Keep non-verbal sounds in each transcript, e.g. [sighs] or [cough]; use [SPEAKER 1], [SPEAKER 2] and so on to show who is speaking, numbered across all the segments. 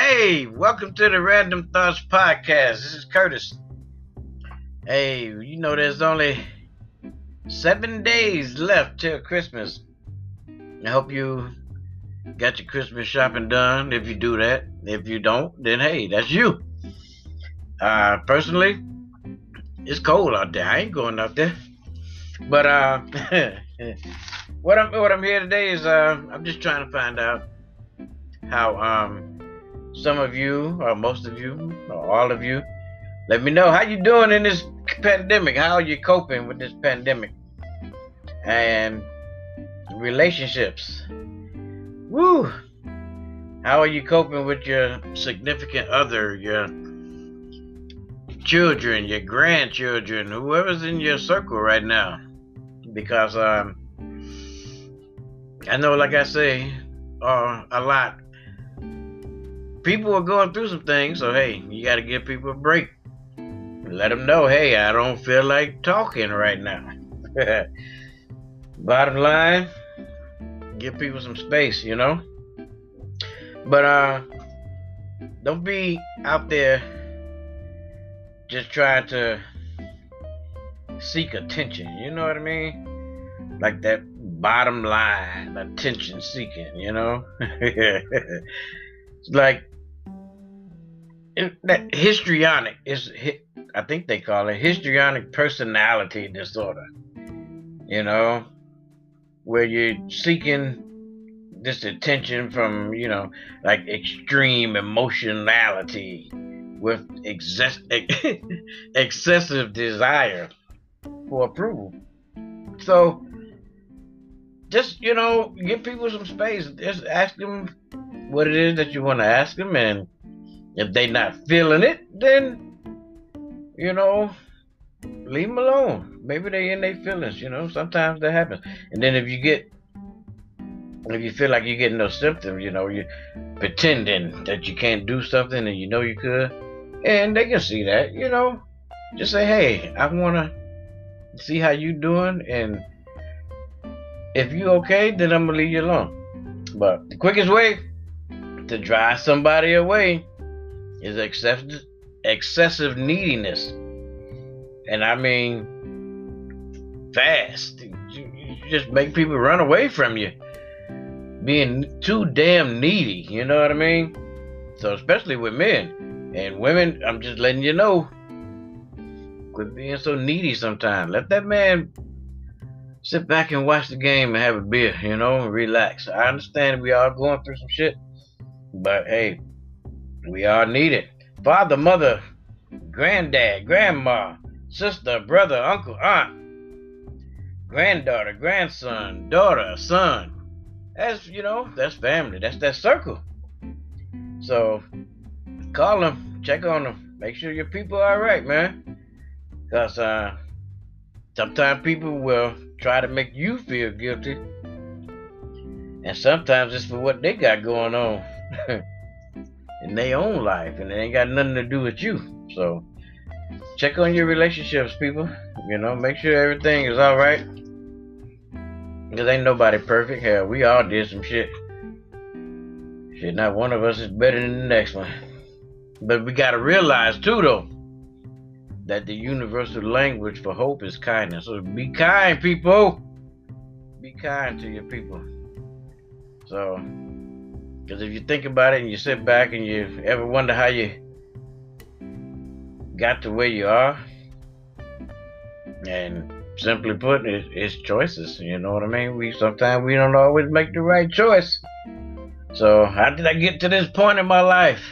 [SPEAKER 1] Hey, welcome to the Random Thoughts Podcast. This is Curtis. Hey, you know there's only seven days left till Christmas. I hope you got your Christmas shopping done if you do that. If you don't, then hey, that's you. Uh, personally, it's cold out there. I ain't going out there. But uh, [laughs] what I'm what I'm here today is uh, I'm just trying to find out how um some of you or most of you or all of you let me know how you doing in this pandemic. How are you coping with this pandemic and relationships? Woo! How are you coping with your significant other, your children, your grandchildren, whoever's in your circle right now? Because um, I know, like I say, uh, a lot. People are going through some things, so hey, you got to give people a break. Let them know, hey, I don't feel like talking right now. [laughs] Bottom line, give people some space, you know. But uh, don't be out there just trying to seek attention. You know what I mean? Like that bottom line attention seeking. You know, [laughs] like that mm-hmm. histrionic is. I think they call it histrionic personality disorder. You know, where you're seeking this attention from, you know, like extreme emotionality with excess, [laughs] excessive desire for approval. So, just, you know, give people some space. Just ask them what it is that you want to ask them. And if they're not feeling it, then, you know, leave them alone. Maybe they in their feelings, you know. Sometimes that happens. And then if you get if you feel like you're getting no symptoms, you know, you're pretending that you can't do something and you know you could, and they can see that, you know, just say, hey, I want to see how you doing, and if you okay, then I'm gonna leave you alone. But the quickest way to drive somebody away is excessive excessive neediness, and I mean fast. You, you just make people run away from you being too damn needy. You know what I mean? So especially with men and women, I'm just letting you know. Quit being so needy sometimes. Let that man sit back and watch the game and have a beer, you know, and relax. I understand we are going through some shit, but hey, we are needed. Father, mother, granddad, grandma, sister, brother, uncle, aunt, granddaughter, grandson, daughter, son, that's you know that's family. That's that circle. So call them check on them make sure your people are all right man. Because uh sometimes people will try to make you feel guilty. And sometimes it's for what they got going on [laughs] in their own life and it ain't got nothing to do with you so check on your relationships people you know make sure everything is all right because ain't nobody perfect. Hell, we all did some shit. Shit, not one of us is better than the next one. But we gotta realize too, though, that the universal language for hope is kindness. So be kind, people. Be kind to your people. So, because if you think about it and you sit back and you ever wonder how you got to where you are, and simply put, it, it's choices. You know what I mean? We sometimes we don't always make the right choice. So how did I get to this point in my life?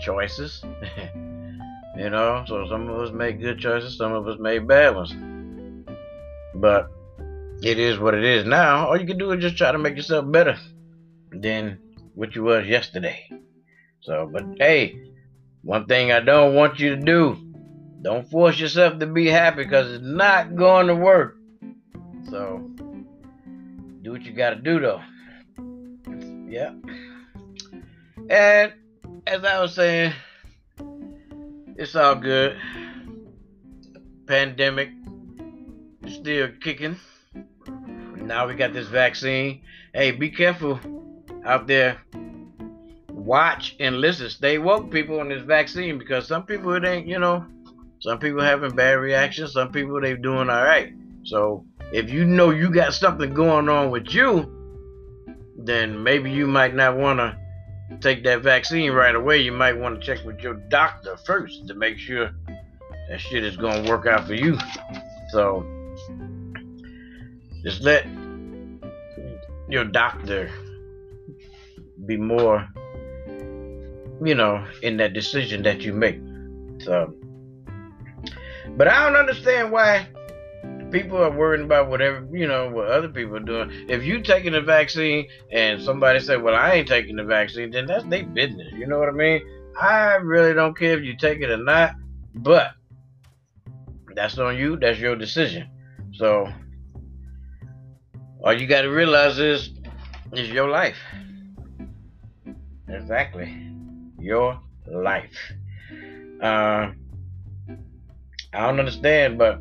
[SPEAKER 1] Choices. [laughs] you know, so some of us make good choices, some of us make bad ones. But it is what it is now. All you can do is just try to make yourself better than what you was yesterday. So, but hey, one thing I don't want you to do don't force yourself to be happy because it's not going to work. So, do what you got to do though. Yeah. And as I was saying, it's all good. Pandemic is still kicking. Now we got this vaccine. Hey, be careful out there watch and listen. Stay woke, people, on this vaccine because some people it ain't, you know, some people having bad reactions. Some people they doing all right. So if you know you got something going on with you, then maybe you might not want to take that vaccine right away. You might want to check with your doctor first to make sure that shit is gonna work out for you. So just let your doctor be more, you know, in that decision that you make. So, but I don't understand why people are worried about whatever you know what other people are doing. If you taking the vaccine and somebody say, "Well, I ain't taking the vaccine," then that's their business. You know what I mean? I really don't care if you take it or not, but that's on you. That's your decision. So all you got to realize is is your life. Exactly, your life. Uh, I don't understand, but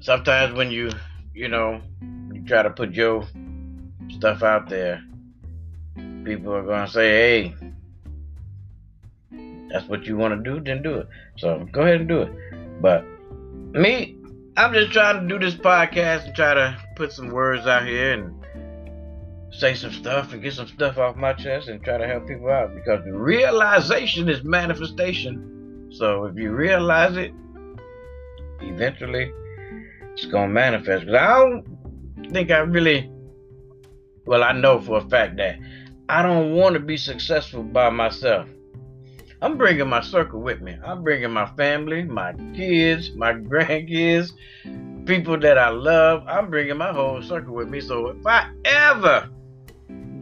[SPEAKER 1] sometimes when you, you know, you try to put your stuff out there, people are gonna say, "Hey, that's what you want to do, then do it." So go ahead and do it. But me, I'm just trying to do this podcast and try to put some words out here and say some stuff and get some stuff off my chest and try to help people out because realization is manifestation. So if you realize it, eventually it's gonna manifest. Because I don't think I really, well, I know for a fact that I don't want to be successful by myself. I'm bringing my circle with me. I'm bringing my family, my kids, my [laughs] grandkids, people that I love. I'm bringing my whole circle with me. So if I ever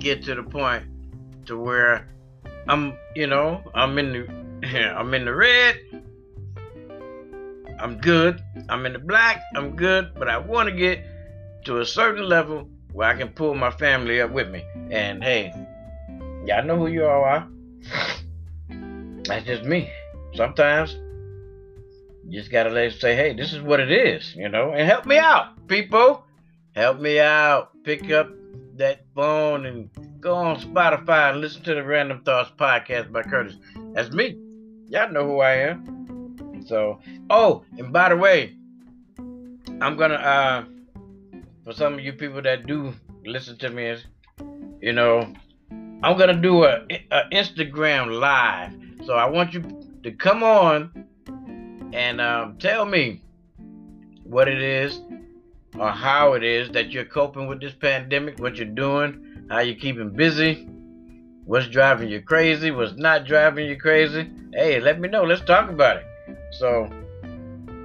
[SPEAKER 1] get to the point to where I'm, you know, I'm in the, [laughs] I'm in the red. I'm good. I'm in the black. I'm good. But I want to get to a certain level where I can pull my family up with me. And hey, y'all know who you all are. [sighs] That's just me. Sometimes you just gotta let say, hey, this is what it is, you know, and help me out, people. Help me out. Pick up that phone and go on Spotify and listen to the Random Thoughts podcast by Curtis. That's me. Y'all know who I am. So, oh, and by the way, I'm gonna uh for some of you people that do listen to me, you know, I'm gonna do a, a Instagram live so I want you to come on and um, tell me what it is or how it is that you're coping with this pandemic, what you're doing, how you're keeping busy, what's driving you crazy, what's not driving you crazy. Hey, let me know. Let's talk about it. So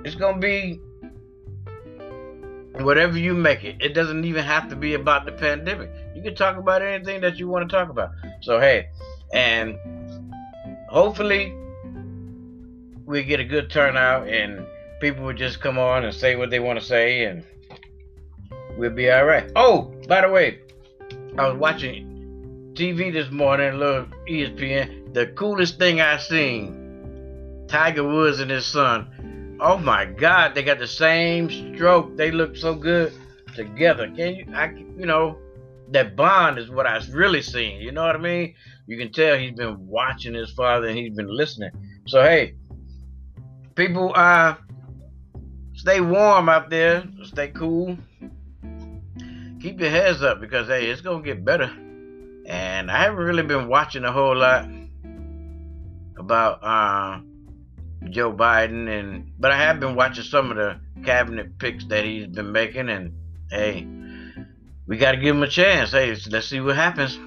[SPEAKER 1] it's gonna be whatever you make it. It doesn't even have to be about the pandemic. You can talk about anything that you want to talk about. So hey, and hopefully we get a good turnout and people will just come on and say what they want to say and we'll be all right. Oh, by the way, I was watching TV this morning, little ESPN. The coolest thing I seen, Tiger Woods and his son. Oh my God, they got the same stroke. They look so good together. Can you? I, you know, that bond is what I really seen. You know what I mean? You can tell he's been watching his father and he's been listening. So hey, people, uh, stay warm out there. Stay cool. Keep your heads up because hey, it's gonna get better. And I haven't really been watching a whole lot about uh, Joe Biden, and but I have been watching some of the cabinet picks that he's been making, and hey, we got to give him a chance. Hey, let's see what happens.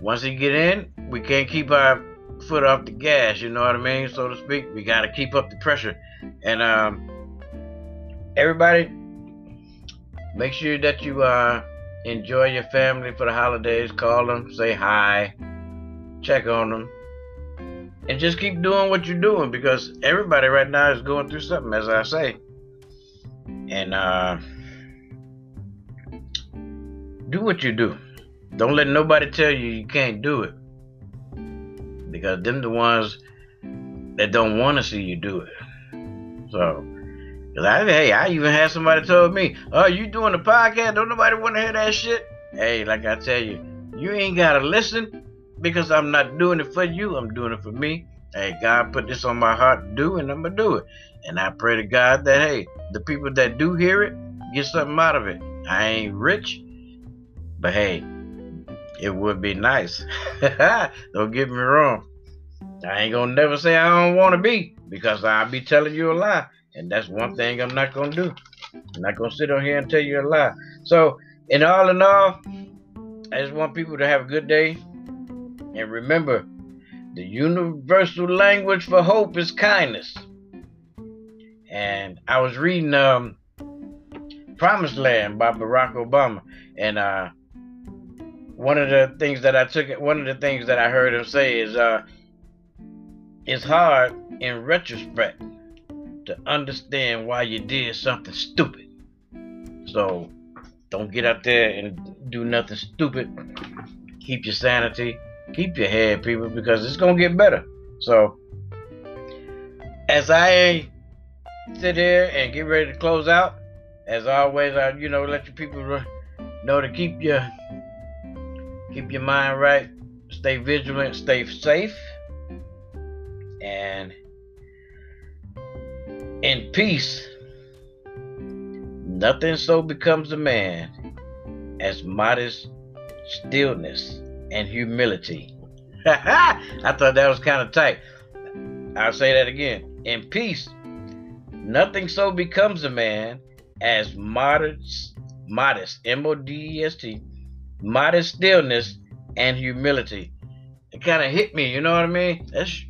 [SPEAKER 1] Once he get in, we can't keep our foot off the gas. You know what I mean, so to speak. We got to keep up the pressure. And um, everybody, make sure that you uh, enjoy your family for the holidays. Call them, say hi, check on them, and just keep doing what you're doing because everybody right now is going through something, as I say. And uh, do what you do. Don't let nobody tell you you can't do it. Because them the ones that don't want to see you do it. So, cause I, hey, I even had somebody told me, "Oh, you doing a podcast? Don't nobody want to hear that shit." Hey, like I tell you, You ain't gotta listen because I'm not doing it for you. I'm doing it for me. Hey, God put this on my heart to do, and I'm gonna do it. And I pray to God that hey, the people that do hear it get something out of it. I ain't rich, but hey, it would be nice. [laughs] don't get me wrong. I ain't gonna never say I don't want to be because I'll be telling you a lie, and that's one thing I'm not gonna do. I'm not gonna sit on here and tell you a lie. So, in all in all, I just want people to have a good day, and remember, the universal language for hope is kindness. And I was reading um, Promised Land by Barack Obama, and uh, one of the things that I took, one of the things that I heard him say is, uh, it's hard in retrospect to understand why you did something stupid. So don't get out there and do nothing stupid. Keep your sanity. Keep your head, people, because it's gonna get better. So as I sit here and get ready to close out, as always, I you know let your people know to keep your keep your mind right, stay vigilant, stay safe and in peace, nothing so becomes a man as modest stillness and humility. [laughs] I thought that was kind of tight. I'll say that again. In peace, nothing so becomes a man as modest, modest, M-O-D-E-S-T, modest stillness and humility. It kind of hit me, you know what I mean? That's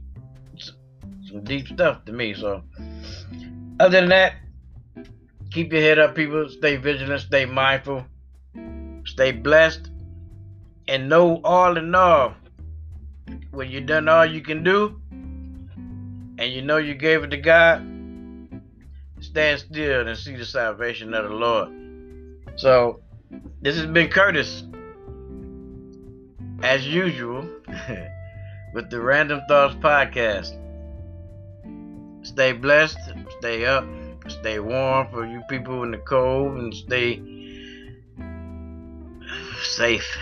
[SPEAKER 1] some deep stuff to me. So, other than that, keep your head up, people. Stay vigilant, stay mindful, stay blessed, and know all in all, when you've done all you can do, and you know you gave it to God, stand still and see the salvation of the Lord. So, this has been Curtis, as usual, [laughs] with the Random Thoughts Podcast. Stay blessed, stay up, stay warm for you people in the cold, and stay safe.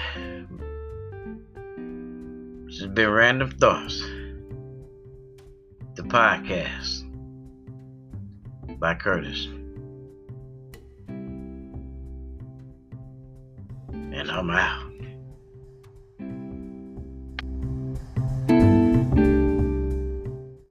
[SPEAKER 1] This has been Random Thoughts, the podcast by Curtis. And I'm out.